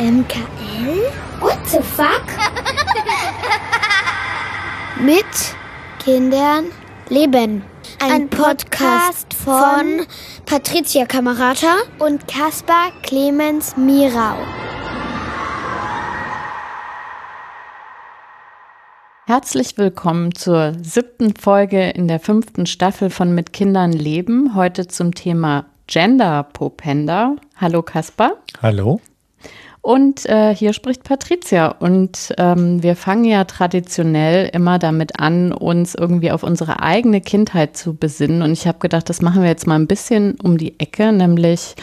MKL? What the fuck? Mit Kindern leben. Ein, Podcast von Patricia Kamerata und Caspar Clemens Mirau. Herzlich willkommen zur siebten Folge in der fünften Staffel von Mit Kindern leben. Heute zum Thema Gender Popenda. Hallo Kaspar. Hallo. Und äh, hier spricht Patricia. Und ähm, wir fangen ja traditionell immer damit an, uns irgendwie auf unsere eigene Kindheit zu besinnen. Und ich habe gedacht, das machen wir jetzt mal ein bisschen um die Ecke, nämlich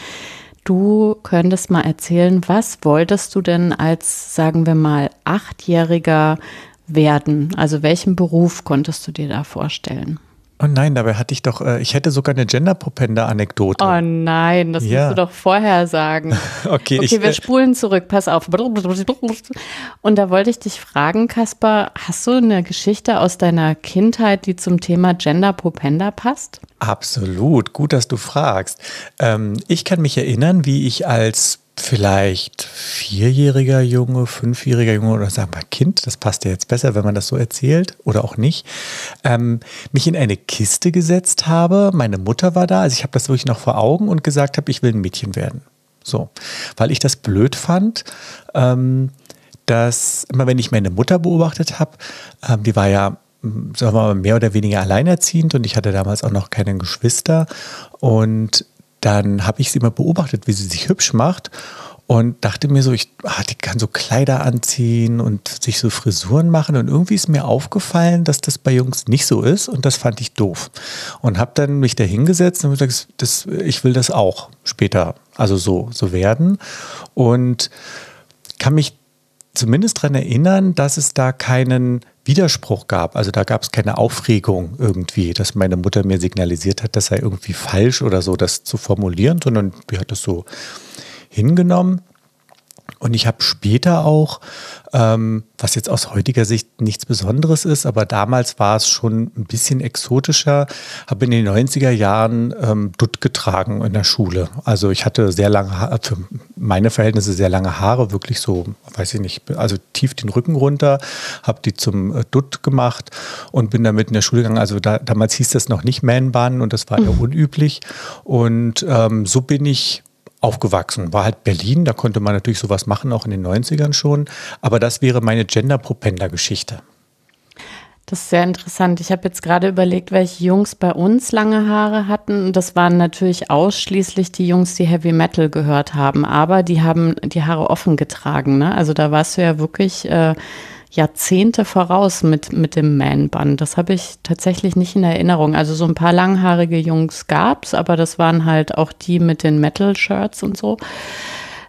du könntest mal erzählen, was wolltest du denn als, sagen wir mal, Achtjähriger werden? Also welchen Beruf konntest du dir da vorstellen? Oh nein, dabei hatte ich doch, äh, ich hätte sogar eine Gender-Propender-Anekdote. Oh nein, das ja. musst du doch vorher sagen. okay, okay ich, wir äh, spulen zurück, pass auf. Und da wollte ich dich fragen, Kaspar, hast du eine Geschichte aus deiner Kindheit, die zum Thema Gender-Propender passt? Absolut, gut, dass du fragst. Ähm, ich kann mich erinnern, wie ich als vielleicht vierjähriger Junge, fünfjähriger Junge oder sagen wir Kind, das passt ja jetzt besser, wenn man das so erzählt oder auch nicht, ähm, mich in eine Kiste gesetzt habe. Meine Mutter war da, also ich habe das wirklich noch vor Augen und gesagt habe, ich will ein Mädchen werden. So, weil ich das blöd fand. Ähm, dass immer wenn ich meine Mutter beobachtet habe, ähm, die war ja sagen wir mal, mehr oder weniger alleinerziehend und ich hatte damals auch noch keine Geschwister. Und dann habe ich sie immer beobachtet, wie sie sich hübsch macht und dachte mir so, ich, ah, die kann so Kleider anziehen und sich so Frisuren machen und irgendwie ist mir aufgefallen, dass das bei Jungs nicht so ist und das fand ich doof und habe dann mich da hingesetzt und gesagt, das, ich will das auch später, also so so werden und kann mich zumindest daran erinnern, dass es da keinen Widerspruch gab. Also da gab es keine Aufregung irgendwie, dass meine Mutter mir signalisiert hat, das sei irgendwie falsch oder so, das zu formulieren, sondern die hat das so hingenommen. Und ich habe später auch, ähm, was jetzt aus heutiger Sicht nichts Besonderes ist, aber damals war es schon ein bisschen exotischer, habe in den 90er Jahren ähm, Dutt getragen in der Schule. Also ich hatte sehr lange Haare, für meine Verhältnisse sehr lange Haare, wirklich so, weiß ich nicht, also tief den Rücken runter, habe die zum äh, Dutt gemacht und bin damit in der Schule gegangen. Also da, damals hieß das noch nicht Man-Bun und das war ja mhm. unüblich. Und ähm, so bin ich aufgewachsen. War halt Berlin, da konnte man natürlich sowas machen, auch in den 90ern schon. Aber das wäre meine Gender-Propender-Geschichte. Das ist sehr interessant. Ich habe jetzt gerade überlegt, welche Jungs bei uns lange Haare hatten. Das waren natürlich ausschließlich die Jungs, die Heavy Metal gehört haben. Aber die haben die Haare offen getragen. Ne? Also da warst du ja wirklich äh, Jahrzehnte voraus mit, mit dem Man-Bun. Das habe ich tatsächlich nicht in Erinnerung. Also so ein paar langhaarige Jungs gab es, aber das waren halt auch die mit den Metal-Shirts und so.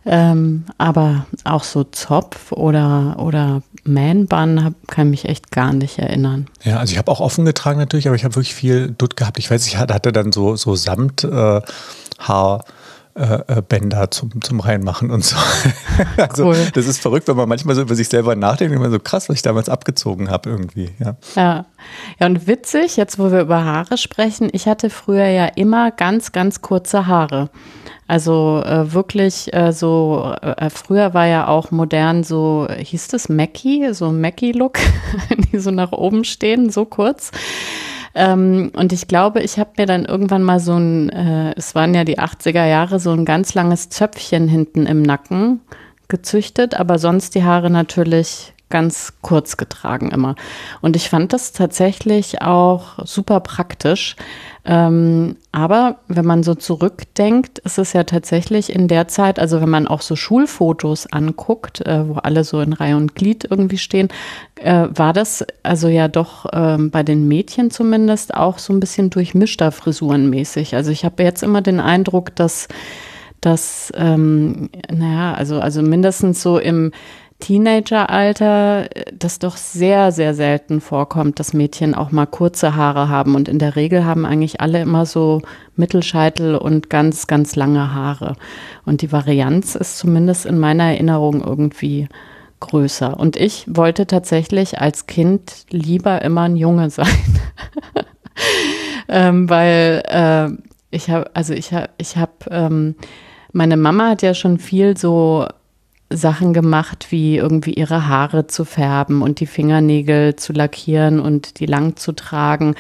Ähm, aber auch so Zopf oder, oder Man-Bun kann mich echt gar nicht erinnern. Ja, also ich habe auch offen getragen natürlich, aber ich habe wirklich viel Dutt gehabt. Ich weiß, ich hatte dann so, so Samt äh. Äh, äh, Bänder zum, zum Reinmachen und so. also cool. das ist verrückt, wenn man manchmal so über sich selber nachdenkt, immer so krass, was ich damals abgezogen habe irgendwie. Ja. ja. Ja, und witzig, jetzt wo wir über Haare sprechen, ich hatte früher ja immer ganz, ganz kurze Haare. Also äh, wirklich äh, so, äh, früher war ja auch modern so, hieß das Mackie, so Mackie-Look, die so nach oben stehen, so kurz. Ähm, und ich glaube, ich habe mir dann irgendwann mal so ein, äh, es waren ja die 80er Jahre, so ein ganz langes Zöpfchen hinten im Nacken gezüchtet, aber sonst die Haare natürlich ganz kurz getragen immer. Und ich fand das tatsächlich auch super praktisch. Ähm, aber wenn man so zurückdenkt, ist es ja tatsächlich in der Zeit, also wenn man auch so Schulfotos anguckt, äh, wo alle so in Reihe und Glied irgendwie stehen, äh, war das also ja doch äh, bei den Mädchen zumindest auch so ein bisschen durchmischter frisurenmäßig. Also ich habe jetzt immer den Eindruck, dass dass, ähm, naja, also, also mindestens so im, Teenageralter das doch sehr, sehr selten vorkommt, dass Mädchen auch mal kurze Haare haben. Und in der Regel haben eigentlich alle immer so Mittelscheitel und ganz, ganz lange Haare. Und die Varianz ist zumindest in meiner Erinnerung irgendwie größer. Und ich wollte tatsächlich als Kind lieber immer ein Junge sein. ähm, weil äh, ich habe, also ich habe, ich habe, ähm, meine Mama hat ja schon viel so Sachen gemacht, wie irgendwie ihre Haare zu färben und die Fingernägel zu lackieren und die lang zu tragen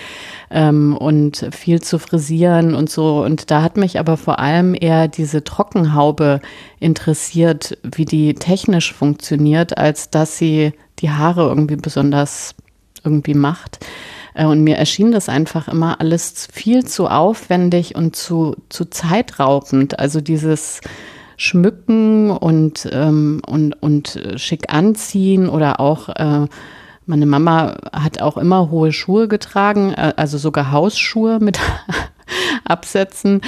ähm, und viel zu frisieren und so. Und da hat mich aber vor allem eher diese Trockenhaube interessiert, wie die technisch funktioniert, als dass sie die Haare irgendwie besonders irgendwie macht. Äh, und mir erschien das einfach immer alles viel zu aufwendig und zu, zu zeitraubend. Also dieses schmücken und, ähm, und, und schick anziehen oder auch äh, meine Mama hat auch immer hohe Schuhe getragen, äh, also sogar Hausschuhe mit Absätzen.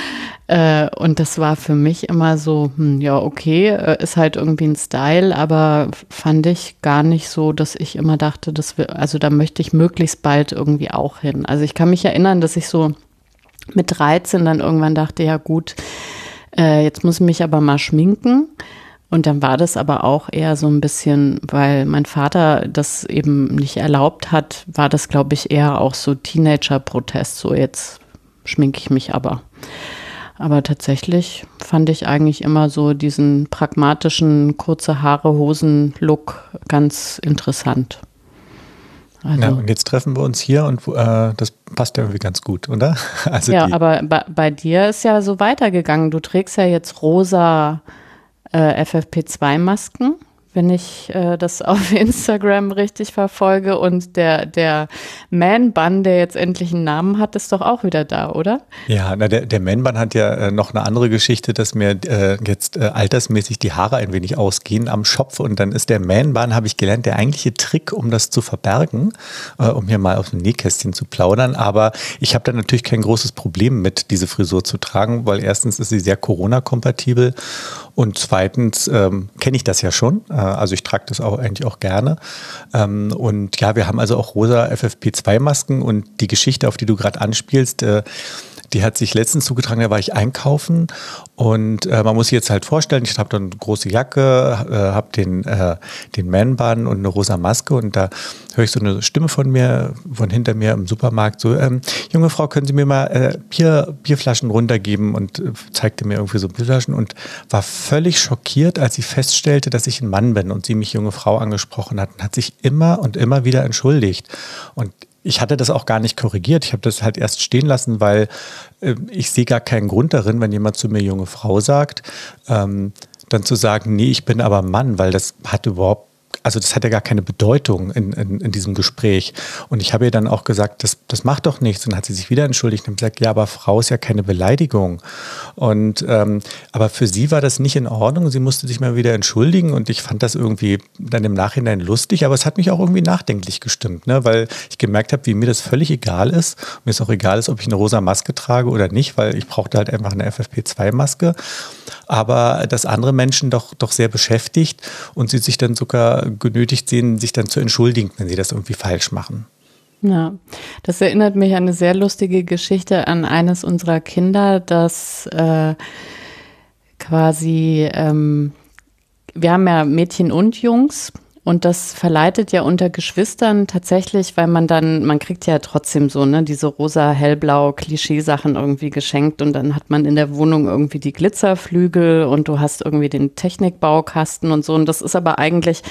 Äh, und das war für mich immer so, hm, ja, okay, äh, ist halt irgendwie ein Style, aber fand ich gar nicht so, dass ich immer dachte, dass wir, also da möchte ich möglichst bald irgendwie auch hin. Also ich kann mich erinnern, dass ich so mit 13 dann irgendwann dachte, ja gut, äh, jetzt muss ich mich aber mal schminken. Und dann war das aber auch eher so ein bisschen, weil mein Vater das eben nicht erlaubt hat, war das, glaube ich, eher auch so Teenager-Protest. So, jetzt schminke ich mich aber. Aber tatsächlich fand ich eigentlich immer so diesen pragmatischen kurze Haare, Hosen-Look ganz interessant. Also, ja, und jetzt treffen wir uns hier und äh, das passt ja irgendwie ganz gut, oder? Also ja, aber bei, bei, dir ist ja so weitergegangen. Du trägst ja jetzt rosa äh, FFP2-Masken wenn ich äh, das auf Instagram richtig verfolge. Und der, der Man-Bun, der jetzt endlich einen Namen hat, ist doch auch wieder da, oder? Ja, na, der, der Man-Bun hat ja äh, noch eine andere Geschichte, dass mir äh, jetzt äh, altersmäßig die Haare ein wenig ausgehen am Schopf. Und dann ist der Man-Bun, habe ich gelernt, der eigentliche Trick, um das zu verbergen, äh, um hier mal aus dem Nähkästchen zu plaudern. Aber ich habe da natürlich kein großes Problem mit, diese Frisur zu tragen, weil erstens ist sie sehr Corona-kompatibel und zweitens ähm, kenne ich das ja schon. Äh, also ich trage das auch eigentlich auch gerne. Ähm, und ja, wir haben also auch rosa FFP2-Masken und die Geschichte, auf die du gerade anspielst, äh, die hat sich letztens zugetragen, da war ich einkaufen und äh, man muss sich jetzt halt vorstellen, ich habe dann eine große Jacke, äh, habe den, äh, den Man-Bun und eine rosa Maske und da höre ich so eine Stimme von mir, von hinter mir im Supermarkt, so, ähm, junge Frau, können Sie mir mal äh, Bier, Bierflaschen runtergeben und äh, zeigte mir irgendwie so Bierflaschen und war völlig schockiert, als sie feststellte, dass ich ein Mann bin und sie mich junge Frau angesprochen hat und hat sich immer und immer wieder entschuldigt. Und ich hatte das auch gar nicht korrigiert. Ich habe das halt erst stehen lassen, weil äh, ich sehe gar keinen Grund darin, wenn jemand zu mir junge Frau sagt, ähm, dann zu sagen, nee, ich bin aber Mann, weil das hat überhaupt also das hat ja gar keine Bedeutung in, in, in, diesem Gespräch. Und ich habe ihr dann auch gesagt, das, das macht doch nichts. Und dann hat sie sich wieder entschuldigt und gesagt, ja, aber Frau ist ja keine Beleidigung. Und ähm, aber für sie war das nicht in Ordnung. Sie musste sich mal wieder entschuldigen und ich fand das irgendwie dann im Nachhinein lustig, aber es hat mich auch irgendwie nachdenklich gestimmt, ne? weil ich gemerkt habe, wie mir das völlig egal ist. Mir ist auch egal ist, ob ich eine rosa Maske trage oder nicht, weil ich brauchte halt einfach eine FFP2-Maske. Aber dass andere Menschen doch, doch sehr beschäftigt und sie sich dann sogar genötigt sehen, sich dann zu entschuldigen, wenn sie das irgendwie falsch machen. Ja, das erinnert mich an eine sehr lustige Geschichte an eines unserer Kinder, das äh, quasi, ähm, wir haben ja Mädchen und Jungs und das verleitet ja unter Geschwistern tatsächlich, weil man dann, man kriegt ja trotzdem so, ne, diese rosa, hellblau Klischeesachen irgendwie geschenkt und dann hat man in der Wohnung irgendwie die Glitzerflügel und du hast irgendwie den Technikbaukasten und so. Und das ist aber eigentlich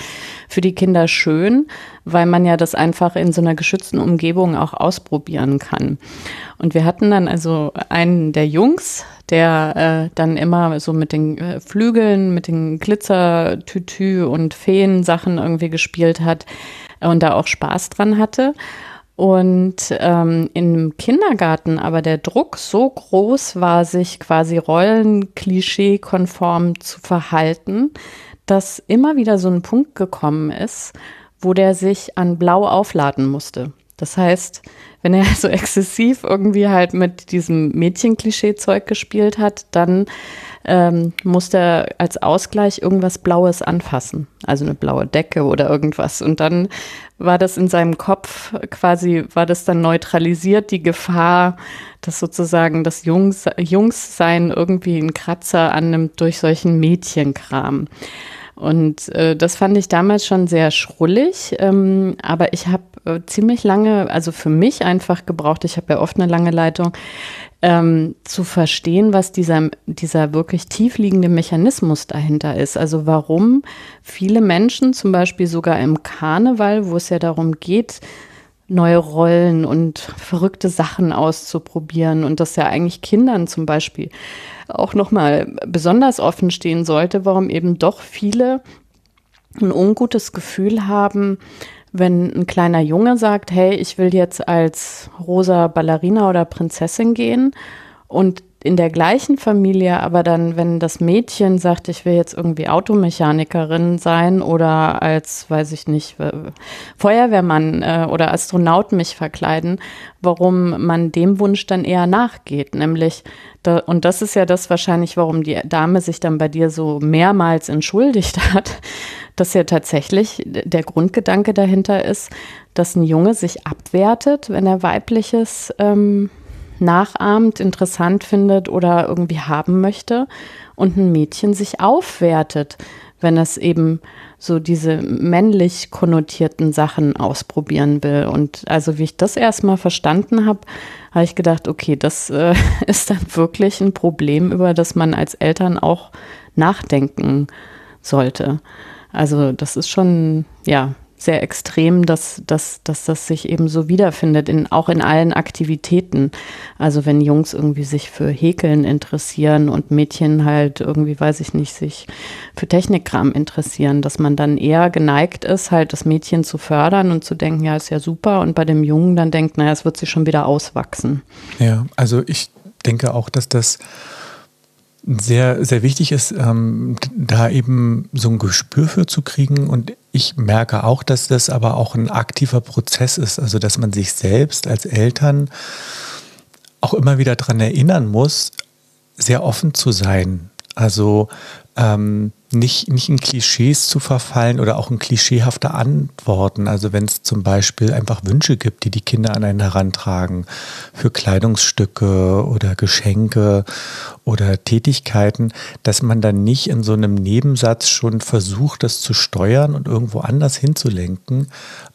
für die Kinder schön, weil man ja das einfach in so einer geschützten Umgebung auch ausprobieren kann. Und wir hatten dann also einen der Jungs, der äh, dann immer so mit den äh, Flügeln, mit den Glitzertütü und Feen-Sachen irgendwie gespielt hat und da auch Spaß dran hatte. Und ähm, im Kindergarten aber der Druck so groß war, sich quasi rollenklischee-konform zu verhalten, dass immer wieder so ein Punkt gekommen ist, wo der sich an Blau aufladen musste. Das heißt, wenn er so exzessiv irgendwie halt mit diesem Mädchenklischee-Zeug gespielt hat, dann ähm, musste er als Ausgleich irgendwas Blaues anfassen, also eine blaue Decke oder irgendwas. Und dann war das in seinem Kopf quasi, war das dann neutralisiert, die Gefahr, dass sozusagen das Jungs, Jungssein irgendwie einen Kratzer annimmt durch solchen Mädchenkram. Und äh, das fand ich damals schon sehr schrullig, ähm, aber ich habe äh, ziemlich lange, also für mich einfach gebraucht, ich habe ja oft eine lange Leitung, ähm, zu verstehen, was dieser, dieser wirklich tiefliegende Mechanismus dahinter ist. Also warum viele Menschen, zum Beispiel sogar im Karneval, wo es ja darum geht, neue Rollen und verrückte Sachen auszuprobieren und das ja eigentlich Kindern zum Beispiel auch nochmal besonders offen stehen sollte, warum eben doch viele ein ungutes Gefühl haben, wenn ein kleiner Junge sagt, hey, ich will jetzt als rosa Ballerina oder Prinzessin gehen und in der gleichen Familie, aber dann, wenn das Mädchen sagt, ich will jetzt irgendwie Automechanikerin sein oder als, weiß ich nicht, Feuerwehrmann äh, oder Astronaut mich verkleiden, warum man dem Wunsch dann eher nachgeht. Nämlich, da, und das ist ja das wahrscheinlich, warum die Dame sich dann bei dir so mehrmals entschuldigt hat, dass ja tatsächlich der Grundgedanke dahinter ist, dass ein Junge sich abwertet, wenn er weibliches ähm, nachahmt, interessant findet oder irgendwie haben möchte und ein Mädchen sich aufwertet, wenn es eben so diese männlich konnotierten Sachen ausprobieren will. Und also wie ich das erstmal verstanden habe, habe ich gedacht, okay, das äh, ist dann wirklich ein Problem, über das man als Eltern auch nachdenken sollte. Also das ist schon, ja, sehr extrem, dass, dass, dass das sich eben so wiederfindet, in, auch in allen Aktivitäten. Also wenn Jungs irgendwie sich für Häkeln interessieren und Mädchen halt irgendwie, weiß ich nicht, sich für Technikkram interessieren, dass man dann eher geneigt ist, halt das Mädchen zu fördern und zu denken, ja, ist ja super. Und bei dem Jungen dann denkt, naja, es wird sich schon wieder auswachsen. Ja, also ich denke auch, dass das sehr, sehr wichtig ist, ähm, da eben so ein Gespür für zu kriegen. Und ich merke auch, dass das aber auch ein aktiver Prozess ist. Also, dass man sich selbst als Eltern auch immer wieder daran erinnern muss, sehr offen zu sein. Also ähm, nicht, nicht in Klischees zu verfallen oder auch in klischeehafte Antworten. Also wenn es zum Beispiel einfach Wünsche gibt, die die Kinder an einen herantragen für Kleidungsstücke oder Geschenke oder Tätigkeiten, dass man dann nicht in so einem Nebensatz schon versucht, das zu steuern und irgendwo anders hinzulenken,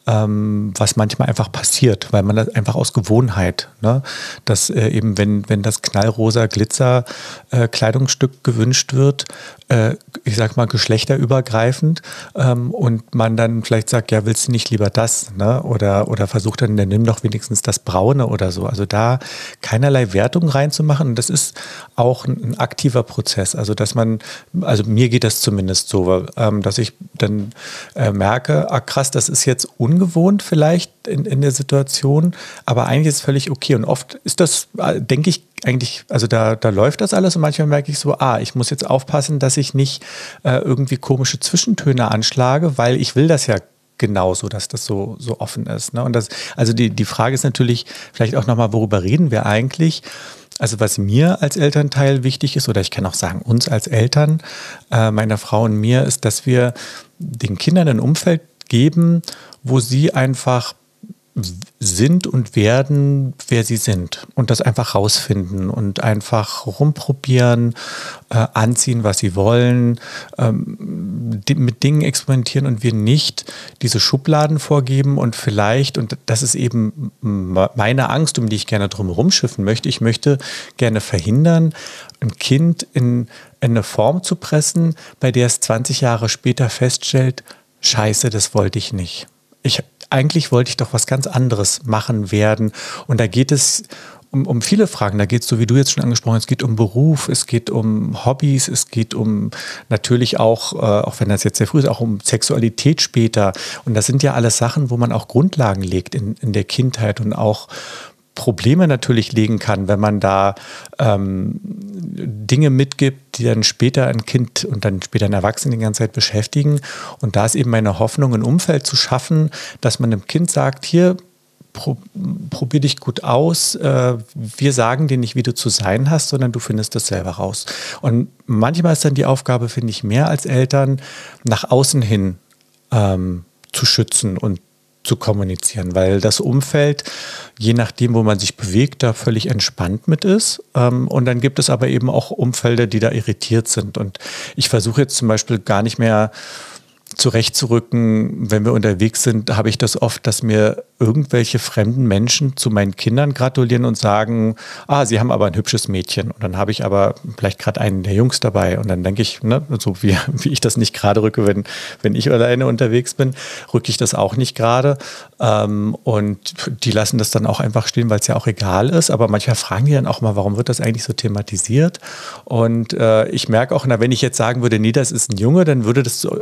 ähm, was manchmal einfach passiert, weil man das einfach aus Gewohnheit, ne, dass äh, eben wenn, wenn das knallrosa Glitzer äh, Kleidungsstück gewünscht wird, äh, ich sag mal geschlechterübergreifend ähm, und man dann vielleicht sagt, ja, willst du nicht lieber das, ne? Oder, oder versucht dann, dann nimm doch wenigstens das Braune oder so. Also da keinerlei Wertung reinzumachen. Das ist auch ein, ein aktiver Prozess. Also dass man, also mir geht das zumindest so, ähm, dass ich dann äh, merke, ah krass, das ist jetzt ungewohnt vielleicht in, in der Situation, aber eigentlich ist es völlig okay. Und oft ist das, äh, denke ich, eigentlich, also da, da läuft das alles und manchmal merke ich so, ah, ich muss jetzt aufpassen, dass ich nicht äh, irgendwie komische Zwischentöne anschlage, weil ich will das ja genauso, dass das so, so offen ist. Ne? Und das, also die, die Frage ist natürlich vielleicht auch nochmal, worüber reden wir eigentlich? Also was mir als Elternteil wichtig ist, oder ich kann auch sagen uns als Eltern, äh, meiner Frau und mir, ist, dass wir den Kindern ein Umfeld geben, wo sie einfach sind und werden, wer sie sind. Und das einfach rausfinden und einfach rumprobieren, äh, anziehen, was sie wollen, ähm, mit Dingen experimentieren und wir nicht diese Schubladen vorgeben und vielleicht, und das ist eben meine Angst, um die ich gerne drum rumschiffen möchte, ich möchte gerne verhindern, ein Kind in, in eine Form zu pressen, bei der es 20 Jahre später feststellt, scheiße, das wollte ich nicht. Ich eigentlich wollte ich doch was ganz anderes machen werden. Und da geht es um, um viele Fragen. Da geht es, so wie du jetzt schon angesprochen hast, es geht um Beruf, es geht um Hobbys, es geht um natürlich auch, äh, auch wenn das jetzt sehr früh ist, auch um Sexualität später. Und das sind ja alles Sachen, wo man auch Grundlagen legt in, in der Kindheit und auch Probleme natürlich legen kann, wenn man da ähm, Dinge mitgibt, die dann später ein Kind und dann später ein Erwachsener die ganze Zeit beschäftigen. Und da ist eben meine Hoffnung, ein Umfeld zu schaffen, dass man dem Kind sagt, hier, pro, probier dich gut aus. Äh, wir sagen dir nicht, wie du zu sein hast, sondern du findest das selber raus. Und manchmal ist dann die Aufgabe, finde ich, mehr als Eltern nach außen hin ähm, zu schützen und zu kommunizieren, weil das Umfeld, je nachdem, wo man sich bewegt, da völlig entspannt mit ist. Ähm, und dann gibt es aber eben auch Umfelder, die da irritiert sind. Und ich versuche jetzt zum Beispiel gar nicht mehr zurechtzurücken, wenn wir unterwegs sind, habe ich das oft, dass mir irgendwelche fremden Menschen zu meinen Kindern gratulieren und sagen, ah, sie haben aber ein hübsches Mädchen. Und dann habe ich aber vielleicht gerade einen der Jungs dabei. Und dann denke ich, ne, so wie, wie ich das nicht gerade rücke, wenn, wenn ich alleine unterwegs bin, rücke ich das auch nicht gerade. Ähm, und die lassen das dann auch einfach stehen, weil es ja auch egal ist. Aber manchmal fragen die dann auch mal, warum wird das eigentlich so thematisiert? Und äh, ich merke auch, na, wenn ich jetzt sagen würde, nee, das ist ein Junge, dann würde das so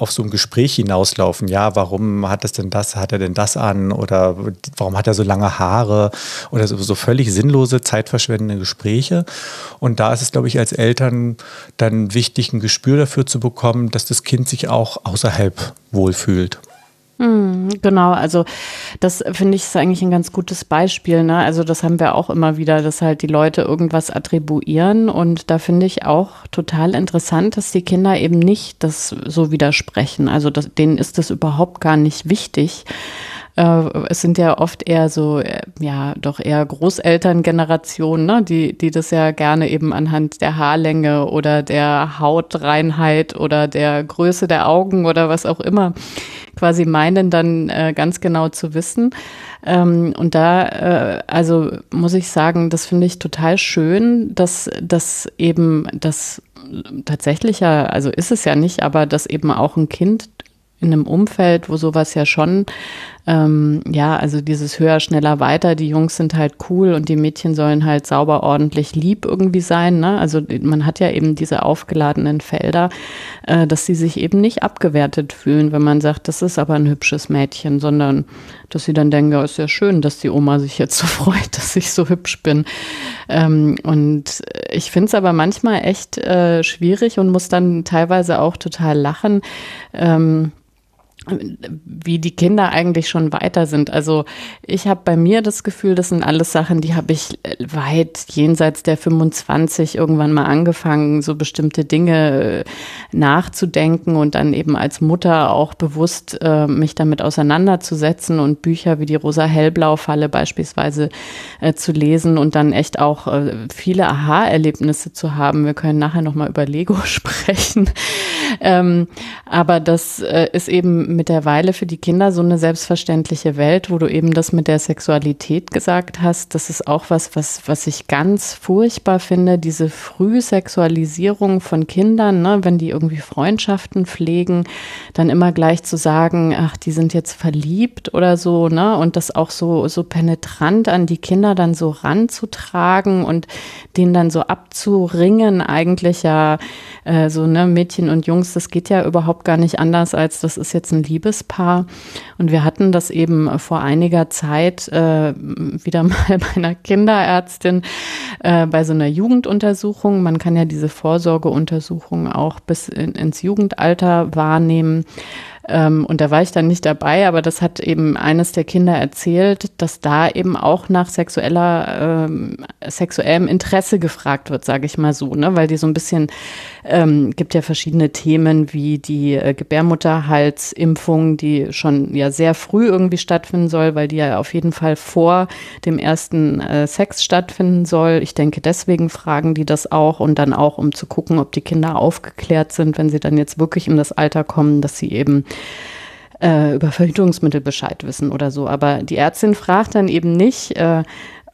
auf so ein Gespräch hinauslaufen. Ja, warum hat das denn das, hat er denn das an? Oder warum hat er so lange Haare? Oder so, so völlig sinnlose, zeitverschwendende Gespräche. Und da ist es, glaube ich, als Eltern dann wichtig, ein Gespür dafür zu bekommen, dass das Kind sich auch außerhalb wohlfühlt. Hm, genau, also das finde ich ist eigentlich ein ganz gutes Beispiel. Ne? Also das haben wir auch immer wieder, dass halt die Leute irgendwas attribuieren und da finde ich auch total interessant, dass die Kinder eben nicht das so widersprechen. Also das, denen ist das überhaupt gar nicht wichtig. Äh, es sind ja oft eher so, äh, ja, doch eher Großelterngenerationen, ne, die, die das ja gerne eben anhand der Haarlänge oder der Hautreinheit oder der Größe der Augen oder was auch immer quasi meinen, dann äh, ganz genau zu wissen. Ähm, und da, äh, also muss ich sagen, das finde ich total schön, dass, dass eben das tatsächlich ja, also ist es ja nicht, aber dass eben auch ein Kind in einem Umfeld, wo sowas ja schon ähm, ja, also dieses höher, schneller, weiter, die Jungs sind halt cool und die Mädchen sollen halt sauber, ordentlich, lieb irgendwie sein. Ne? Also man hat ja eben diese aufgeladenen Felder, äh, dass sie sich eben nicht abgewertet fühlen, wenn man sagt, das ist aber ein hübsches Mädchen, sondern dass sie dann denken, ja, ist ja schön, dass die Oma sich jetzt so freut, dass ich so hübsch bin. Ähm, und ich finde es aber manchmal echt äh, schwierig und muss dann teilweise auch total lachen. Ähm, wie die Kinder eigentlich schon weiter sind. Also ich habe bei mir das Gefühl, das sind alles Sachen, die habe ich weit jenseits der 25 irgendwann mal angefangen, so bestimmte Dinge äh, nachzudenken und dann eben als Mutter auch bewusst äh, mich damit auseinanderzusetzen und Bücher wie die Rosa-Hellblau-Falle beispielsweise äh, zu lesen und dann echt auch äh, viele Aha-Erlebnisse zu haben. Wir können nachher nochmal über Lego sprechen. ähm, aber das äh, ist eben mittlerweile für die Kinder so eine selbstverständliche Welt, wo du eben das mit der Sexualität gesagt hast. Das ist auch was, was, was ich ganz furchtbar finde, diese Frühsexualisierung von Kindern, ne? wenn die irgendwie Freundschaften pflegen, dann immer gleich zu sagen, ach, die sind jetzt verliebt oder so, ne? Und das auch so, so penetrant an die Kinder dann so ranzutragen und denen dann so abzuringen, eigentlich ja äh, so, ne, Mädchen und Jungs, das geht ja überhaupt gar nicht anders, als das ist jetzt ein Liebespaar. Und wir hatten das eben vor einiger Zeit äh, wieder mal bei einer Kinderärztin äh, bei so einer Jugenduntersuchung. Man kann ja diese Vorsorgeuntersuchung auch bis in, ins Jugendalter wahrnehmen. Ähm, und da war ich dann nicht dabei, aber das hat eben eines der Kinder erzählt, dass da eben auch nach sexueller, ähm, sexuellem Interesse gefragt wird, sage ich mal so, ne? Weil die so ein bisschen, ähm, gibt ja verschiedene Themen wie die äh, Gebärmutterhalsimpfung, die schon ja sehr früh irgendwie stattfinden soll, weil die ja auf jeden Fall vor dem ersten äh, Sex stattfinden soll. Ich denke, deswegen fragen die das auch und dann auch, um zu gucken, ob die Kinder aufgeklärt sind, wenn sie dann jetzt wirklich in das Alter kommen, dass sie eben äh, über Verhütungsmittel Bescheid wissen oder so. Aber die Ärztin fragt dann eben nicht, äh,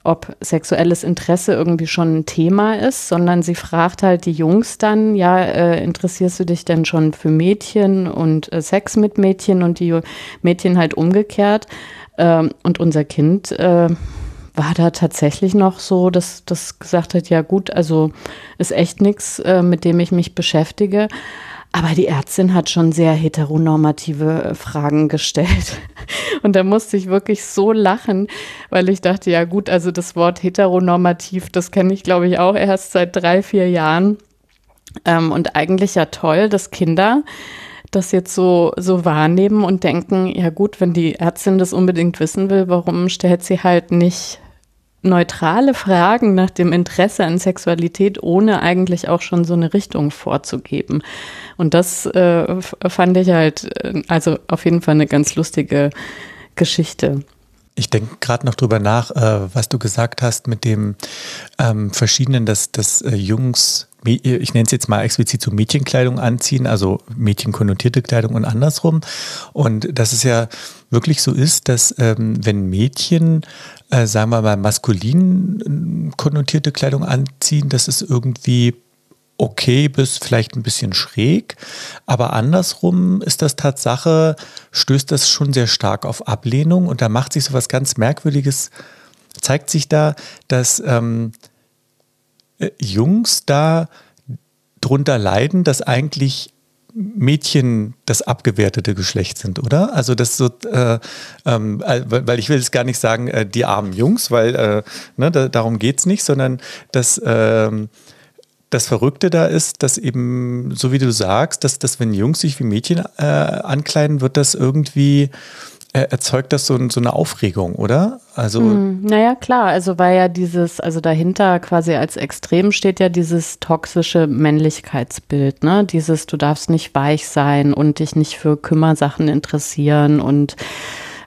ob sexuelles Interesse irgendwie schon ein Thema ist, sondern sie fragt halt die Jungs dann, ja, äh, interessierst du dich denn schon für Mädchen und äh, Sex mit Mädchen und die Mädchen halt umgekehrt. Ähm, und unser Kind äh, war da tatsächlich noch so, dass das gesagt hat, ja gut, also ist echt nichts, äh, mit dem ich mich beschäftige. Aber die Ärztin hat schon sehr heteronormative äh, Fragen gestellt. Und da musste ich wirklich so lachen, weil ich dachte, ja gut, also das Wort heteronormativ, das kenne ich, glaube ich, auch erst seit drei, vier Jahren. Ähm, und eigentlich ja toll, dass Kinder das jetzt so, so wahrnehmen und denken, ja gut, wenn die Ärztin das unbedingt wissen will, warum stellt sie halt nicht neutrale Fragen nach dem Interesse an Sexualität, ohne eigentlich auch schon so eine Richtung vorzugeben. Und das äh, fand ich halt, äh, also auf jeden Fall eine ganz lustige Geschichte. Ich denke gerade noch drüber nach, äh, was du gesagt hast mit dem ähm, verschiedenen, dass, dass äh, Jungs, ich nenne es jetzt mal explizit so Mädchenkleidung anziehen, also mädchenkonnotierte Kleidung und andersrum. Und dass es ja wirklich so ist, dass ähm, wenn Mädchen, äh, sagen wir mal, maskulin äh, konnotierte Kleidung anziehen, dass es irgendwie okay bis vielleicht ein bisschen schräg. Aber andersrum ist das Tatsache, stößt das schon sehr stark auf Ablehnung und da macht sich so was ganz Merkwürdiges, zeigt sich da, dass ähm, äh, Jungs da drunter leiden, dass eigentlich Mädchen das abgewertete Geschlecht sind, oder? Also das so, äh, ähm, äh, weil ich will jetzt gar nicht sagen, äh, die armen Jungs, weil äh, ne, da, darum geht es nicht, sondern dass ähm, das Verrückte da ist, dass eben, so wie du sagst, dass, dass wenn Jungs sich wie Mädchen äh, ankleiden, wird das irgendwie erzeugt das so, so, eine Aufregung, oder? Also hm, naja, klar, also weil ja dieses, also dahinter quasi als Extrem steht ja dieses toxische Männlichkeitsbild, ne? Dieses, du darfst nicht weich sein und dich nicht für Kümmersachen interessieren und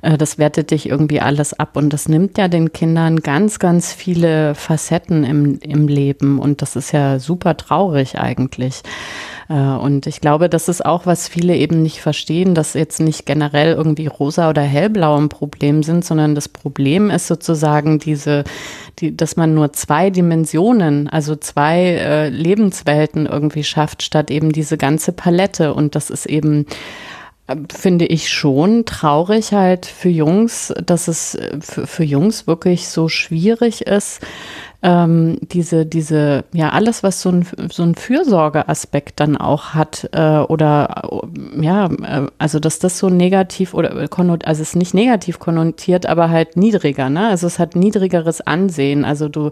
das wertet dich irgendwie alles ab. Und das nimmt ja den Kindern ganz, ganz viele Facetten im, im Leben. Und das ist ja super traurig eigentlich. Äh, und ich glaube, das ist auch, was viele eben nicht verstehen, dass jetzt nicht generell irgendwie rosa oder hellblau ein Problem sind, sondern das Problem ist sozusagen diese, die, dass man nur zwei Dimensionen, also zwei äh, Lebenswelten irgendwie schafft, statt eben diese ganze Palette. Und das ist eben finde ich schon traurig halt für Jungs, dass es für, für Jungs wirklich so schwierig ist, ähm, diese, diese, ja, alles, was so ein, so ein Fürsorgeaspekt dann auch hat, äh, oder ja, äh, also dass das so negativ oder also es ist nicht negativ konnotiert, aber halt niedriger, ne? Also es hat niedrigeres Ansehen. Also du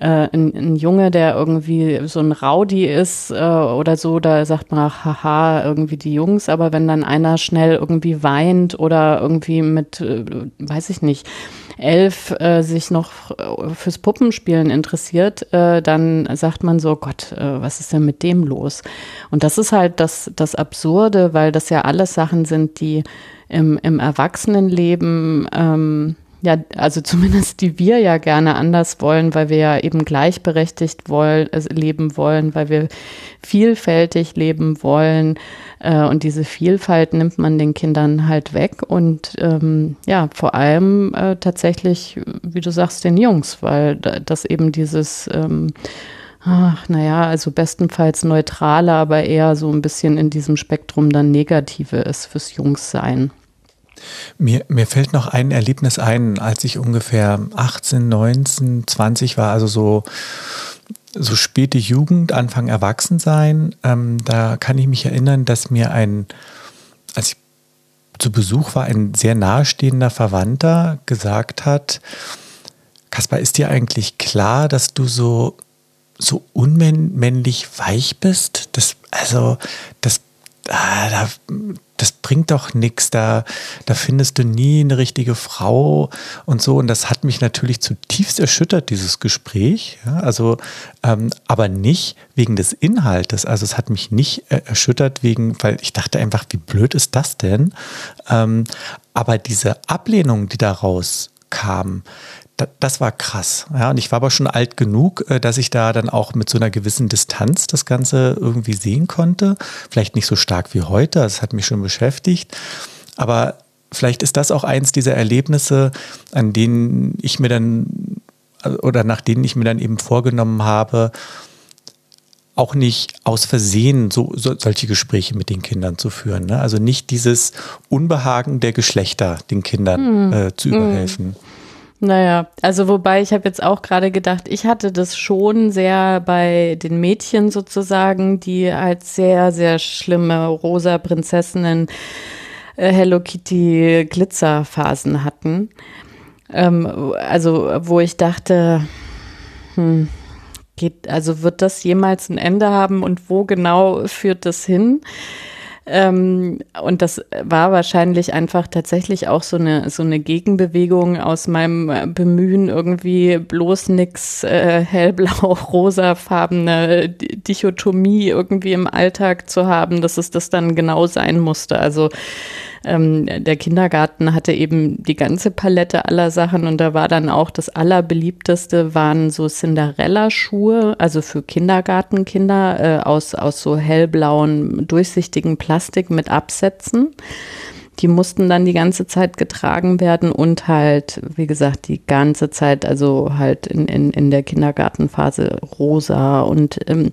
äh, ein, ein Junge, der irgendwie so ein Rowdy ist äh, oder so, da sagt man, ach, haha, irgendwie die Jungs, aber wenn dann einer schnell irgendwie weint oder irgendwie mit, äh, weiß ich nicht, elf äh, sich noch fürs Puppenspielen interessiert, äh, dann sagt man so, Gott, äh, was ist denn mit dem los? Und das ist halt das, das Absurde, weil das ja alles Sachen sind, die im, im Erwachsenenleben ähm, ja, also zumindest die wir ja gerne anders wollen, weil wir ja eben gleichberechtigt wollen, äh, leben wollen, weil wir vielfältig leben wollen. Äh, und diese Vielfalt nimmt man den Kindern halt weg. Und ähm, ja, vor allem äh, tatsächlich, wie du sagst, den Jungs, weil das eben dieses ähm, Ach, naja, also bestenfalls neutrale, aber eher so ein bisschen in diesem Spektrum dann negative ist fürs Jungssein. Mir, mir fällt noch ein Erlebnis ein, als ich ungefähr 18, 19, 20 war, also so, so späte Jugend, Anfang Erwachsensein. Ähm, da kann ich mich erinnern, dass mir ein, als ich zu Besuch war, ein sehr nahestehender Verwandter gesagt hat, Kaspar, ist dir eigentlich klar, dass du so, so unmännlich weich bist? Das, also, das ah, da, das bringt doch nichts, da, da findest du nie eine richtige Frau und so. Und das hat mich natürlich zutiefst erschüttert, dieses Gespräch. Ja, also, ähm, aber nicht wegen des Inhaltes. Also es hat mich nicht äh, erschüttert wegen, weil ich dachte einfach, wie blöd ist das denn? Ähm, aber diese Ablehnung, die daraus kam, das war krass. Ja, und ich war aber schon alt genug, äh, dass ich da dann auch mit so einer gewissen Distanz das Ganze irgendwie sehen konnte. Vielleicht nicht so stark wie heute, das hat mich schon beschäftigt. Aber vielleicht ist das auch eins dieser Erlebnisse, an denen ich mir dann oder nach denen ich mir dann eben vorgenommen habe, auch nicht aus Versehen so, so solche Gespräche mit den Kindern zu führen. Ne? Also nicht dieses Unbehagen der Geschlechter den Kindern hm. äh, zu überhelfen. Hm. Naja, also wobei ich habe jetzt auch gerade gedacht, ich hatte das schon sehr bei den Mädchen sozusagen, die halt sehr, sehr schlimme rosa Prinzessinnen äh, Hello Kitty Glitzerphasen hatten. Ähm, also wo ich dachte, hm, geht, also wird das jemals ein Ende haben und wo genau führt das hin? Ähm, und das war wahrscheinlich einfach tatsächlich auch so eine, so eine Gegenbewegung aus meinem Bemühen, irgendwie bloß nix äh, hellblau-rosafarbene Dichotomie irgendwie im Alltag zu haben, dass es das dann genau sein musste. Also ähm, der Kindergarten hatte eben die ganze Palette aller Sachen und da war dann auch das allerbeliebteste waren so Cinderella-Schuhe, also für Kindergartenkinder äh, aus, aus so hellblauen, durchsichtigen Plastik mit Absätzen. Die mussten dann die ganze Zeit getragen werden und halt, wie gesagt, die ganze Zeit, also halt in, in, in der Kindergartenphase rosa und ähm,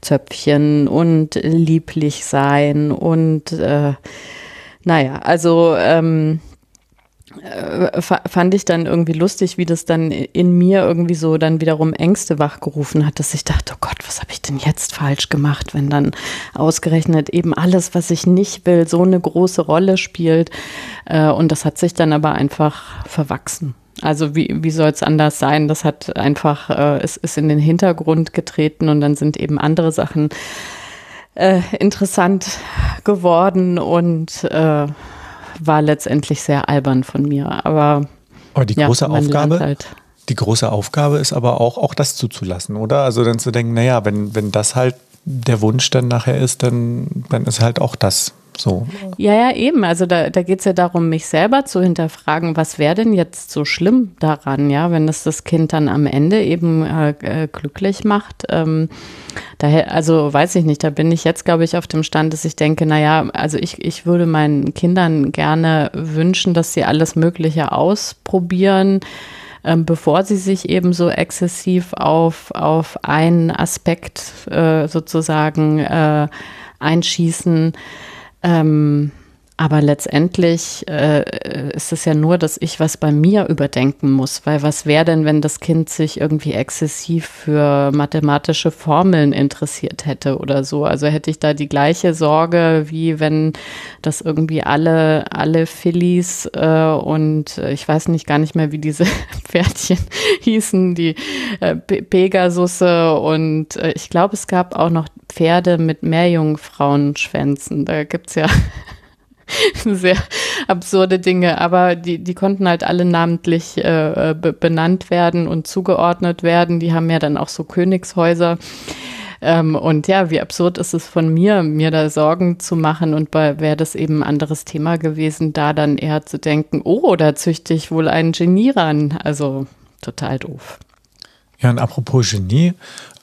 Zöpfchen und lieblich sein und äh, naja, also ähm, äh, fand ich dann irgendwie lustig, wie das dann in mir irgendwie so dann wiederum Ängste wachgerufen hat, dass ich dachte, oh Gott, was habe ich denn jetzt falsch gemacht, wenn dann ausgerechnet eben alles, was ich nicht will, so eine große Rolle spielt. Äh, und das hat sich dann aber einfach verwachsen. Also wie, wie soll es anders sein? Das hat einfach, äh, es ist in den Hintergrund getreten und dann sind eben andere Sachen äh, interessant geworden und äh, war letztendlich sehr albern von mir. Aber, aber die große ja, Aufgabe, halt. die große Aufgabe ist aber auch, auch das zuzulassen, oder? Also dann zu denken, naja, wenn, wenn das halt der Wunsch dann nachher ist, dann, dann ist halt auch das so. Ja, ja, eben. Also da, da geht es ja darum, mich selber zu hinterfragen, was wäre denn jetzt so schlimm daran, ja, wenn es das Kind dann am Ende eben äh, äh, glücklich macht. Ähm, daher, also weiß ich nicht, da bin ich jetzt, glaube ich, auf dem Stand, dass ich denke, naja, also ich, ich würde meinen Kindern gerne wünschen, dass sie alles Mögliche ausprobieren ähm, bevor sie sich eben so exzessiv auf, auf einen Aspekt äh, sozusagen äh, einschießen. Ähm, aber letztendlich äh, ist es ja nur, dass ich was bei mir überdenken muss, weil was wäre denn, wenn das Kind sich irgendwie exzessiv für mathematische Formeln interessiert hätte oder so? Also hätte ich da die gleiche Sorge, wie wenn das irgendwie alle, alle Fillies äh, und ich weiß nicht gar nicht mehr, wie diese Pferdchen hießen, die äh, Pegasusse und äh, ich glaube, es gab auch noch Pferde mit Meerjungfrauenschwänzen. Da gibt's ja sehr absurde Dinge, aber die, die konnten halt alle namentlich äh, benannt werden und zugeordnet werden. Die haben ja dann auch so Königshäuser. Ähm, und ja, wie absurd ist es von mir, mir da Sorgen zu machen und wäre das eben ein anderes Thema gewesen, da dann eher zu denken, oh, da züchte ich wohl einen Genie ran. Also total doof. Ja, und apropos Genie,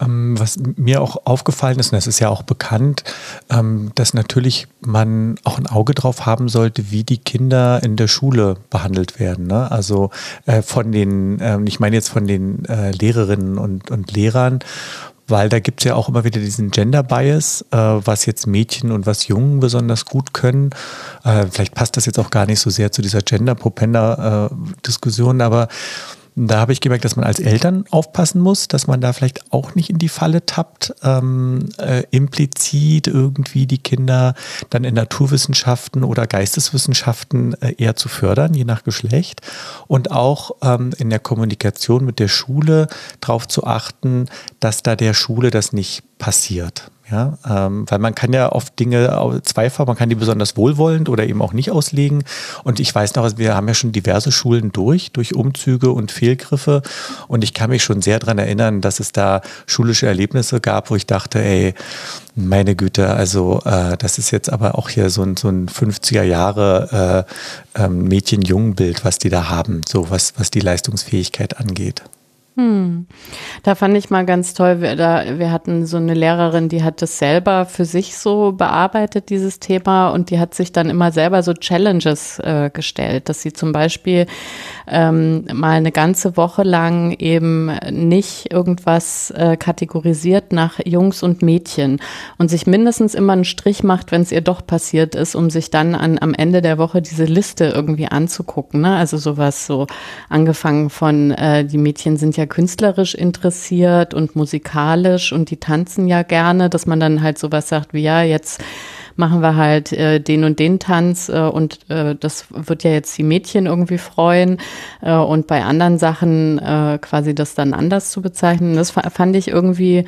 ähm, was mir auch aufgefallen ist, und das ist ja auch bekannt, ähm, dass natürlich man auch ein Auge drauf haben sollte, wie die Kinder in der Schule behandelt werden. Ne? Also äh, von den, äh, ich meine jetzt von den äh, Lehrerinnen und, und Lehrern, weil da gibt es ja auch immer wieder diesen Gender Bias, äh, was jetzt Mädchen und was Jungen besonders gut können. Äh, vielleicht passt das jetzt auch gar nicht so sehr zu dieser Gender-Propender-Diskussion, aber da habe ich gemerkt, dass man als Eltern aufpassen muss, dass man da vielleicht auch nicht in die Falle tappt, ähm, äh, implizit irgendwie die Kinder dann in Naturwissenschaften oder Geisteswissenschaften äh, eher zu fördern, je nach Geschlecht. Und auch ähm, in der Kommunikation mit der Schule darauf zu achten, dass da der Schule das nicht passiert. Ja, ähm, weil man kann ja oft Dinge zweifach, man kann die besonders wohlwollend oder eben auch nicht auslegen. Und ich weiß noch, also wir haben ja schon diverse Schulen durch, durch Umzüge und Fehlgriffe. Und ich kann mich schon sehr daran erinnern, dass es da schulische Erlebnisse gab, wo ich dachte, ey, meine Güte, also äh, das ist jetzt aber auch hier so ein, so ein 50er Jahre äh, ähm, Mädchen-Jungen-Bild, was die da haben, so was, was die Leistungsfähigkeit angeht. Hm. Da fand ich mal ganz toll, wir, da, wir hatten so eine Lehrerin, die hat das selber für sich so bearbeitet, dieses Thema, und die hat sich dann immer selber so Challenges äh, gestellt, dass sie zum Beispiel ähm, mal eine ganze Woche lang eben nicht irgendwas äh, kategorisiert nach Jungs und Mädchen und sich mindestens immer einen Strich macht, wenn es ihr doch passiert ist, um sich dann an, am Ende der Woche diese Liste irgendwie anzugucken. Ne? Also sowas so angefangen von, äh, die Mädchen sind ja künstlerisch interessiert und musikalisch und die tanzen ja gerne, dass man dann halt sowas sagt wie, ja, jetzt machen wir halt äh, den und den Tanz äh, und äh, das wird ja jetzt die Mädchen irgendwie freuen äh, und bei anderen Sachen äh, quasi das dann anders zu bezeichnen. Das fand ich irgendwie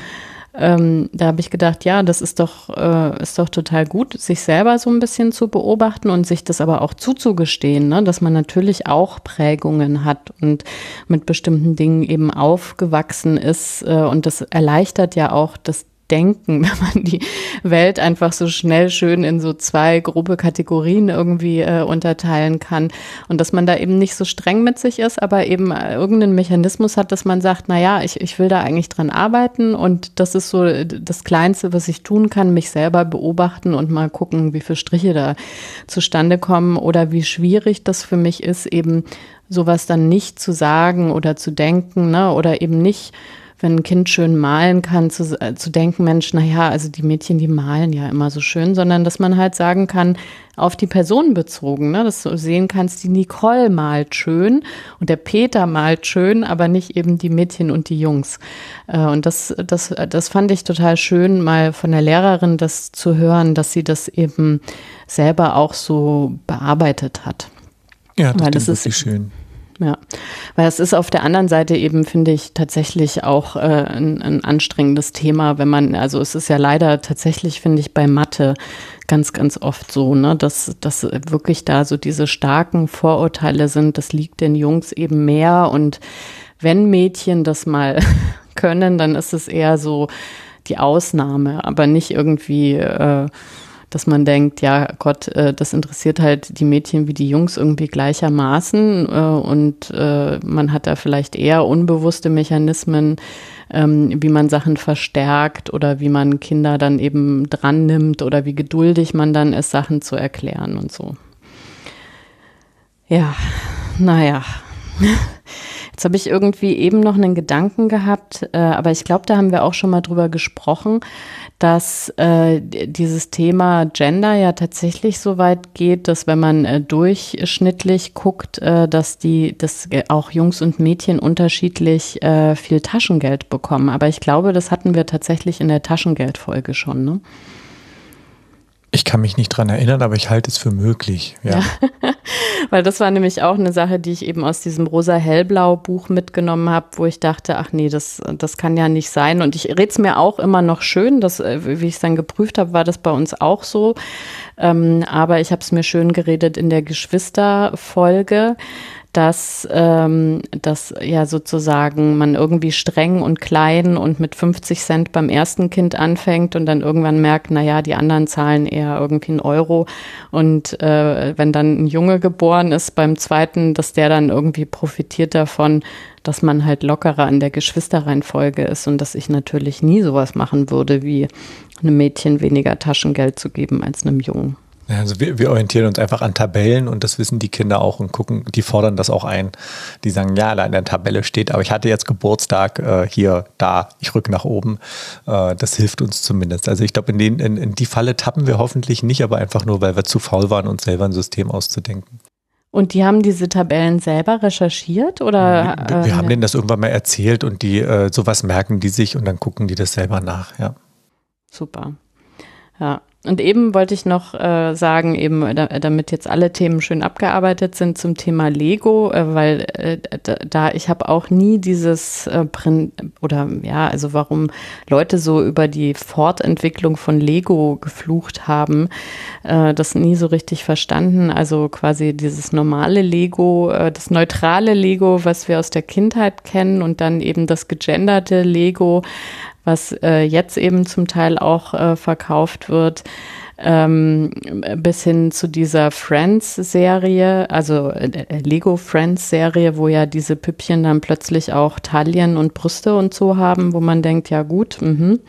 ähm, da habe ich gedacht, ja, das ist doch, äh, ist doch total gut, sich selber so ein bisschen zu beobachten und sich das aber auch zuzugestehen, ne? dass man natürlich auch Prägungen hat und mit bestimmten Dingen eben aufgewachsen ist. Äh, und das erleichtert ja auch das denken, wenn man die Welt einfach so schnell schön in so zwei grobe Kategorien irgendwie äh, unterteilen kann. Und dass man da eben nicht so streng mit sich ist, aber eben äh, irgendeinen Mechanismus hat, dass man sagt, na ja, ich, ich will da eigentlich dran arbeiten und das ist so das Kleinste, was ich tun kann, mich selber beobachten und mal gucken, wie viele Striche da zustande kommen oder wie schwierig das für mich ist, eben sowas dann nicht zu sagen oder zu denken, ne, oder eben nicht wenn ein Kind schön malen kann, zu, äh, zu denken, Mensch, naja, also die Mädchen, die malen ja immer so schön, sondern dass man halt sagen kann, auf die Person bezogen, ne? dass du sehen kannst, die Nicole malt schön und der Peter malt schön, aber nicht eben die Mädchen und die Jungs. Äh, und das, das, das fand ich total schön, mal von der Lehrerin das zu hören, dass sie das eben selber auch so bearbeitet hat. Ja, das, Weil das ist schön. Ja, weil es ist auf der anderen Seite eben, finde ich, tatsächlich auch äh, ein, ein anstrengendes Thema, wenn man, also es ist ja leider tatsächlich, finde ich, bei Mathe ganz, ganz oft so, ne, dass, dass wirklich da so diese starken Vorurteile sind, das liegt den Jungs eben mehr. Und wenn Mädchen das mal können, dann ist es eher so die Ausnahme, aber nicht irgendwie äh, dass man denkt, ja Gott, äh, das interessiert halt die Mädchen wie die Jungs irgendwie gleichermaßen äh, und äh, man hat da vielleicht eher unbewusste Mechanismen, ähm, wie man Sachen verstärkt oder wie man Kinder dann eben dran nimmt oder wie geduldig man dann ist, Sachen zu erklären und so. Ja, naja. Jetzt habe ich irgendwie eben noch einen Gedanken gehabt, äh, aber ich glaube, da haben wir auch schon mal drüber gesprochen, dass äh, dieses Thema Gender ja tatsächlich so weit geht, dass wenn man äh, durchschnittlich guckt, äh, dass die, dass auch Jungs und Mädchen unterschiedlich äh, viel Taschengeld bekommen. Aber ich glaube, das hatten wir tatsächlich in der Taschengeldfolge schon. Ne? Ich kann mich nicht dran erinnern, aber ich halte es für möglich. Ja. ja. Weil das war nämlich auch eine Sache, die ich eben aus diesem rosa-hellblau-Buch mitgenommen habe, wo ich dachte, ach nee, das, das kann ja nicht sein. Und ich rede es mir auch immer noch schön, dass, äh, wie ich es dann geprüft habe, war das bei uns auch so. Ähm, aber ich habe es mir schön geredet in der Geschwisterfolge dass, ähm, dass ja sozusagen man irgendwie streng und klein und mit 50 Cent beim ersten Kind anfängt und dann irgendwann merkt, na ja, die anderen zahlen eher irgendwie einen Euro und äh, wenn dann ein Junge geboren ist beim zweiten, dass der dann irgendwie profitiert davon, dass man halt lockerer an der Geschwisterreihenfolge ist und dass ich natürlich nie sowas machen würde, wie einem Mädchen weniger Taschengeld zu geben als einem Jungen. Also wir, wir orientieren uns einfach an Tabellen und das wissen die Kinder auch und gucken, die fordern das auch ein. Die sagen, ja, da in der Tabelle steht, aber ich hatte jetzt Geburtstag äh, hier, da, ich rücke nach oben. Äh, das hilft uns zumindest. Also ich glaube, in, in, in die Falle tappen wir hoffentlich nicht, aber einfach nur, weil wir zu faul waren, uns selber ein System auszudenken. Und die haben diese Tabellen selber recherchiert oder? Wir, wir äh, haben denen das irgendwann mal erzählt und die äh, sowas merken die sich und dann gucken die das selber nach, ja. Super. Ja, und eben wollte ich noch äh, sagen, eben damit jetzt alle Themen schön abgearbeitet sind zum Thema Lego, äh, weil äh, da ich habe auch nie dieses äh, oder ja, also warum Leute so über die Fortentwicklung von Lego geflucht haben, äh, das nie so richtig verstanden. Also quasi dieses normale Lego, äh, das neutrale Lego, was wir aus der Kindheit kennen und dann eben das gegenderte Lego was äh, jetzt eben zum Teil auch äh, verkauft wird. Ähm, bis hin zu dieser Friends-Serie, also äh, Lego Friends-Serie, wo ja diese Püppchen dann plötzlich auch Taillen und Brüste und so haben, wo man denkt, ja gut, mhm.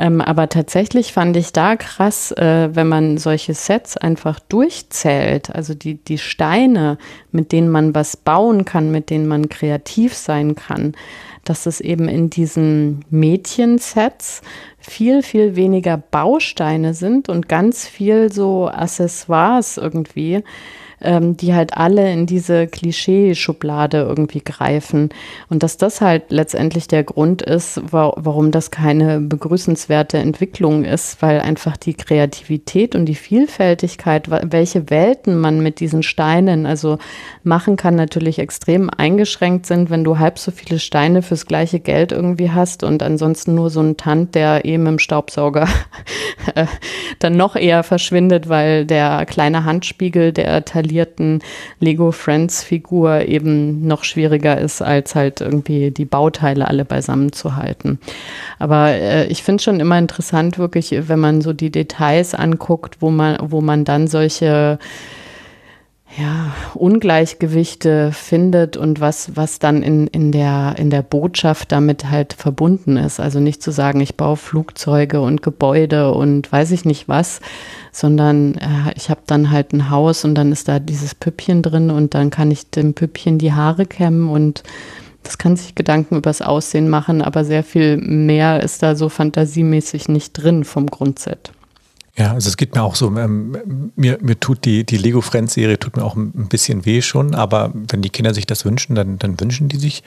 Ähm, aber tatsächlich fand ich da krass, äh, wenn man solche Sets einfach durchzählt, also die, die Steine, mit denen man was bauen kann, mit denen man kreativ sein kann, dass es eben in diesen Mädchensets viel, viel weniger Bausteine sind und ganz viel so Accessoires irgendwie, ähm, die halt alle in diese Klischee-Schublade irgendwie greifen. Und dass das halt letztendlich der Grund ist, wa warum das keine begrüßenswerte Entwicklung ist, weil einfach die Kreativität und die Vielfältigkeit, welche Welten man mit diesen Steinen also machen kann, natürlich extrem eingeschränkt sind, wenn du halb so viele Steine fürs gleiche Geld irgendwie hast und ansonsten nur so ein Tant, der eben im Staubsauger äh, dann noch eher verschwindet, weil der kleine Handspiegel, der Talit installierten Lego Friends Figur eben noch schwieriger ist, als halt irgendwie die Bauteile alle beisammen zu halten. Aber äh, ich finde schon immer interessant, wirklich, wenn man so die Details anguckt, wo man, wo man dann solche ja, Ungleichgewichte findet und was, was dann in, in, der, in der Botschaft damit halt verbunden ist. Also nicht zu sagen, ich baue Flugzeuge und Gebäude und weiß ich nicht was, sondern äh, ich habe dann halt ein Haus und dann ist da dieses Püppchen drin und dann kann ich dem Püppchen die Haare kämmen und das kann sich Gedanken übers Aussehen machen, aber sehr viel mehr ist da so fantasiemäßig nicht drin vom Grundset. Ja, also es geht mir auch so, ähm, mir, mir tut die, die Lego Friends Serie tut mir auch ein bisschen weh schon, aber wenn die Kinder sich das wünschen, dann, dann wünschen die sich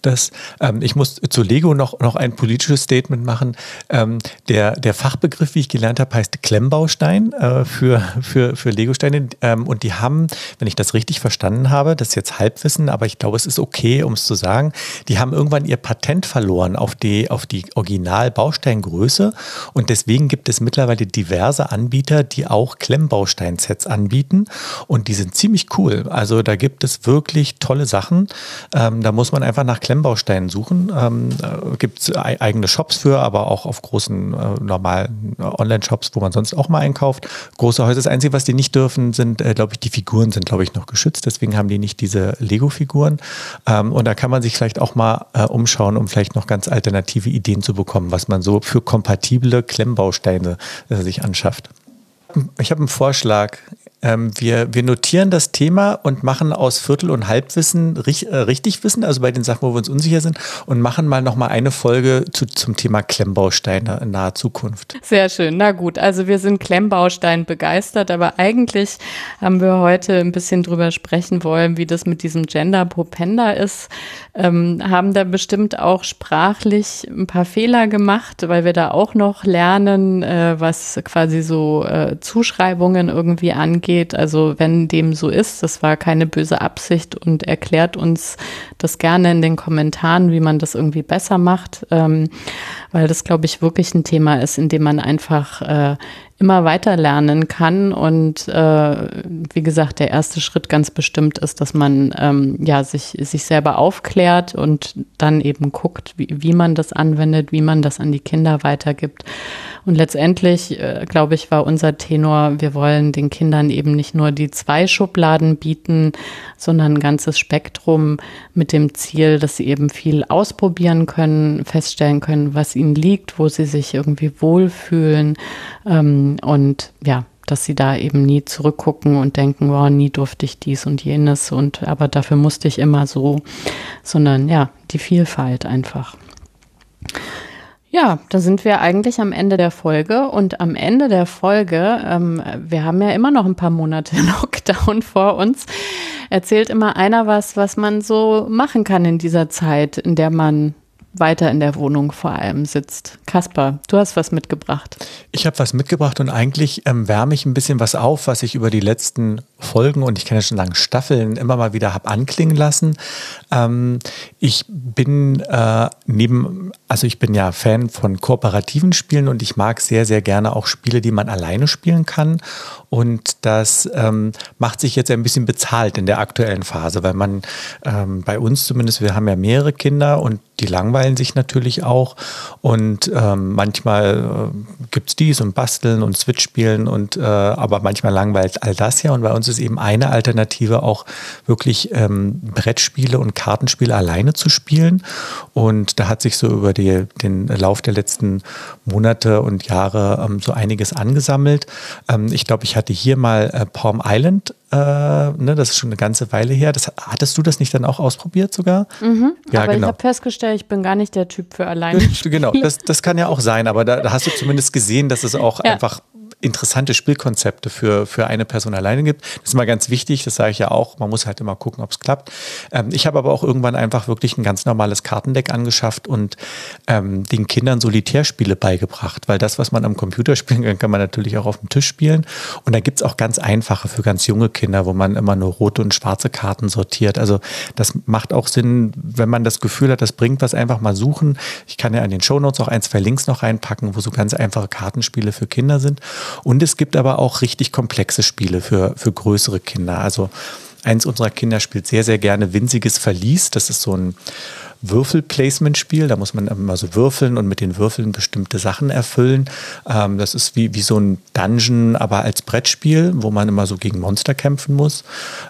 das. Ähm, ich muss zu Lego noch, noch ein politisches Statement machen. Ähm, der, der Fachbegriff, wie ich gelernt habe, heißt Klemmbaustein äh, für, für, für Lego-Steine ähm, und die haben, wenn ich das richtig verstanden habe, das ist jetzt Halbwissen, aber ich glaube, es ist okay, um es zu sagen, die haben irgendwann ihr Patent verloren auf die, auf die Original-Bausteingröße und deswegen gibt es mittlerweile diverse diverse Anbieter, die auch Klemmbausteinsets anbieten und die sind ziemlich cool. Also da gibt es wirklich tolle Sachen. Ähm, da muss man einfach nach Klemmbausteinen suchen. Ähm, gibt es eigene Shops für, aber auch auf großen äh, normalen Online-Shops, wo man sonst auch mal einkauft. Große Häuser. Das Einzige, was die nicht dürfen, sind, äh, glaube ich, die Figuren sind, glaube ich, noch geschützt. Deswegen haben die nicht diese Lego-Figuren. Ähm, und da kann man sich vielleicht auch mal äh, umschauen, um vielleicht noch ganz alternative Ideen zu bekommen, was man so für kompatible Klemmbausteine äh, sich anschaut schafft. Ich habe einen Vorschlag. Ähm, wir, wir notieren das Thema und machen aus Viertel- und Halbwissen richtig, äh, richtig Wissen, also bei den Sachen, wo wir uns unsicher sind, und machen mal nochmal eine Folge zu, zum Thema Klemmbausteine in naher Zukunft. Sehr schön. Na gut, also wir sind Klemmbaustein begeistert, aber eigentlich haben wir heute ein bisschen drüber sprechen wollen, wie das mit diesem Gender Propenda ist. Ähm, haben da bestimmt auch sprachlich ein paar Fehler gemacht, weil wir da auch noch lernen, äh, was quasi so äh, Zuschreibungen irgendwie angeht geht. Also wenn dem so ist, das war keine böse Absicht und erklärt uns das gerne in den Kommentaren, wie man das irgendwie besser macht, ähm, weil das, glaube ich, wirklich ein Thema ist, in dem man einfach äh, immer weiter lernen kann. Und äh, wie gesagt, der erste Schritt ganz bestimmt ist, dass man ähm, ja sich, sich selber aufklärt und dann eben guckt, wie, wie man das anwendet, wie man das an die Kinder weitergibt. Und letztendlich, äh, glaube ich, war unser Tenor, wir wollen den Kindern eben nicht nur die zwei Schubladen bieten, sondern ein ganzes Spektrum mit dem Ziel, dass sie eben viel ausprobieren können, feststellen können, was ihnen liegt, wo sie sich irgendwie wohlfühlen. Ähm, und ja, dass sie da eben nie zurückgucken und denken, wow, nie durfte ich dies und jenes und aber dafür musste ich immer so, sondern ja, die Vielfalt einfach. Ja, da sind wir eigentlich am Ende der Folge und am Ende der Folge, ähm, wir haben ja immer noch ein paar Monate Lockdown vor uns, erzählt immer einer was, was man so machen kann in dieser Zeit, in der man weiter in der Wohnung vor allem sitzt. Kaspar, du hast was mitgebracht. Ich habe was mitgebracht und eigentlich ähm, wärme ich ein bisschen was auf, was ich über die letzten Folgen und ich kann ja schon sagen Staffeln immer mal wieder habe anklingen lassen. Ähm, ich bin äh, neben, also ich bin ja Fan von kooperativen Spielen und ich mag sehr, sehr gerne auch Spiele, die man alleine spielen kann. Und das ähm, macht sich jetzt ein bisschen bezahlt in der aktuellen Phase, weil man ähm, bei uns zumindest, wir haben ja mehrere Kinder und die langweilen sich natürlich auch. Und ähm, manchmal äh, gibt es dies und Basteln und Switch spielen und äh, aber manchmal langweilt all das ja. Und bei uns ist eben eine Alternative auch wirklich ähm, Brettspiele und Kartenspiele alleine zu spielen. Und da hat sich so über die, den Lauf der letzten Monate und Jahre ähm, so einiges angesammelt. Ähm, ich glaube, ich hatte hier mal äh, Palm Island äh, ne, das ist schon eine ganze Weile her. Das, hattest du das nicht dann auch ausprobiert sogar? Mhm, ja, aber genau. ich habe festgestellt, ich bin gar nicht der Typ für alleine. genau, das, das kann ja auch sein, aber da, da hast du zumindest gesehen, dass es auch ja. einfach interessante Spielkonzepte für, für eine Person alleine gibt. Das ist immer ganz wichtig, das sage ich ja auch. Man muss halt immer gucken, ob es klappt. Ähm, ich habe aber auch irgendwann einfach wirklich ein ganz normales Kartendeck angeschafft und ähm, den Kindern Solitärspiele beigebracht, weil das, was man am Computer spielen kann, kann man natürlich auch auf dem Tisch spielen. Und da gibt es auch ganz einfache für ganz junge Kinder, wo man immer nur rote und schwarze Karten sortiert. Also das macht auch Sinn, wenn man das Gefühl hat, das bringt was, einfach mal suchen. Ich kann ja an den Shownotes auch ein, zwei Links noch reinpacken, wo so ganz einfache Kartenspiele für Kinder sind. Und es gibt aber auch richtig komplexe Spiele für, für größere Kinder. Also eins unserer Kinder spielt sehr, sehr gerne Winziges Verlies. Das ist so ein Würfel-Placement-Spiel. Da muss man immer so würfeln und mit den Würfeln bestimmte Sachen erfüllen. Ähm, das ist wie, wie so ein Dungeon, aber als Brettspiel, wo man immer so gegen Monster kämpfen muss.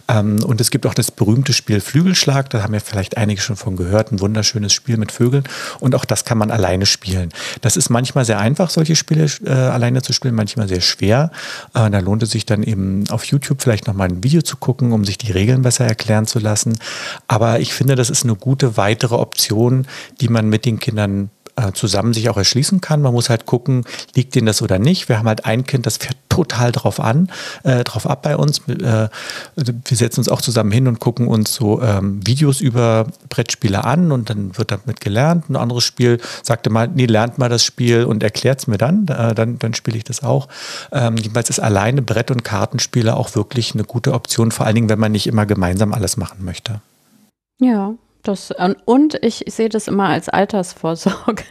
Ähm, und es gibt auch das berühmte Spiel Flügelschlag. Da haben ja vielleicht einige schon von gehört. Ein wunderschönes Spiel mit Vögeln. Und auch das kann man alleine spielen. Das ist manchmal sehr einfach, solche Spiele äh, alleine zu spielen, manchmal sehr schwer. Äh, da lohnt es sich dann eben auf YouTube vielleicht nochmal ein Video zu gucken, um sich die Regeln besser erklären zu lassen. Aber ich finde, das ist eine gute weitere Option, die man mit den Kindern äh, zusammen sich auch erschließen kann. Man muss halt gucken, liegt denen das oder nicht. Wir haben halt ein Kind, das fährt total drauf an, äh, drauf ab bei uns. Äh, wir setzen uns auch zusammen hin und gucken uns so ähm, Videos über Brettspiele an und dann wird damit gelernt. Ein anderes Spiel sagte mal, nee, lernt mal das Spiel und erklärt es mir dann. Äh, dann, dann spiele ich das auch. Ähm, jedenfalls ist alleine Brett- und Kartenspiele auch wirklich eine gute Option, vor allen Dingen, wenn man nicht immer gemeinsam alles machen möchte. Ja, das, und ich, sehe das immer als Altersvorsorge,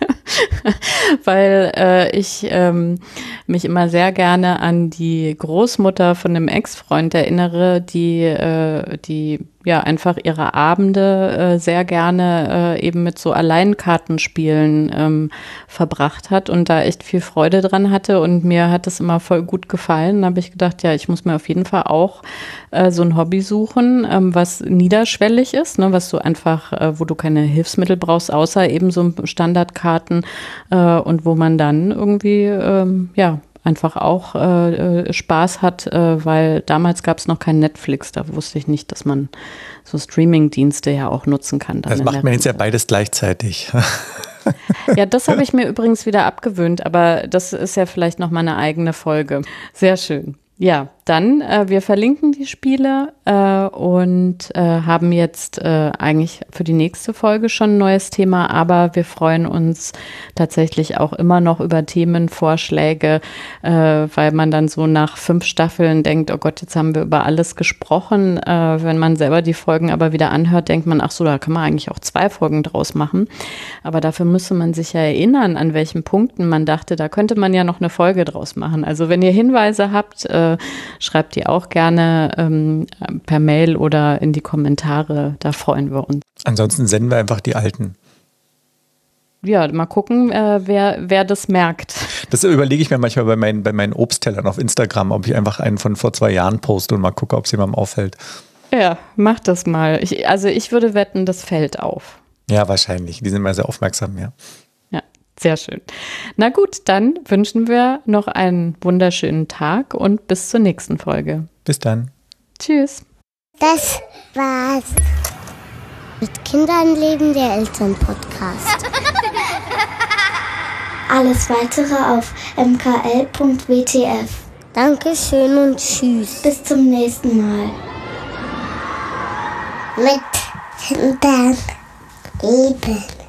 weil äh, ich ähm, mich immer sehr gerne an die Großmutter von einem Ex-Freund erinnere, die, äh, die ja einfach ihre Abende äh, sehr gerne äh, eben mit so Alleinkartenspielen ähm, verbracht hat und da echt viel Freude dran hatte und mir hat das immer voll gut gefallen. Da habe ich gedacht, ja, ich muss mir auf jeden Fall auch äh, so ein Hobby suchen, ähm, was niederschwellig ist, ne, was du einfach, äh, wo du keine Hilfsmittel brauchst, außer eben so Standardkarten äh, und wo man dann irgendwie ähm, ja einfach auch äh, äh, Spaß hat, äh, weil damals gab es noch kein Netflix. Da wusste ich nicht, dass man so Streaming-Dienste ja auch nutzen kann. Das macht man jetzt ja beides gleichzeitig. ja, das habe ich mir übrigens wieder abgewöhnt, aber das ist ja vielleicht noch mal eine eigene Folge. Sehr schön. Ja, dann, äh, wir verlinken die Spiele äh, und äh, haben jetzt äh, eigentlich für die nächste Folge schon ein neues Thema, aber wir freuen uns tatsächlich auch immer noch über Themenvorschläge, äh, weil man dann so nach fünf Staffeln denkt, oh Gott, jetzt haben wir über alles gesprochen. Äh, wenn man selber die Folgen aber wieder anhört, denkt man, ach so, da kann man eigentlich auch zwei Folgen draus machen. Aber dafür müsste man sich ja erinnern, an welchen Punkten man dachte, da könnte man ja noch eine Folge draus machen. Also wenn ihr Hinweise habt, schreibt die auch gerne ähm, per Mail oder in die Kommentare. Da freuen wir uns. Ansonsten senden wir einfach die alten. Ja, mal gucken, äh, wer, wer das merkt. Das überlege ich mir manchmal bei meinen, bei meinen Obsttellern auf Instagram, ob ich einfach einen von vor zwei Jahren poste und mal gucke, ob es jemandem auffällt. Ja, mach das mal. Ich, also ich würde wetten, das fällt auf. Ja, wahrscheinlich. Die sind mal sehr aufmerksam, ja. Sehr schön. Na gut, dann wünschen wir noch einen wunderschönen Tag und bis zur nächsten Folge. Bis dann. Tschüss. Das war's. Mit Kindern leben der Elternpodcast. Alles weitere auf mkl.wtf. Dankeschön und tschüss. Bis zum nächsten Mal. Mit Kindern leben.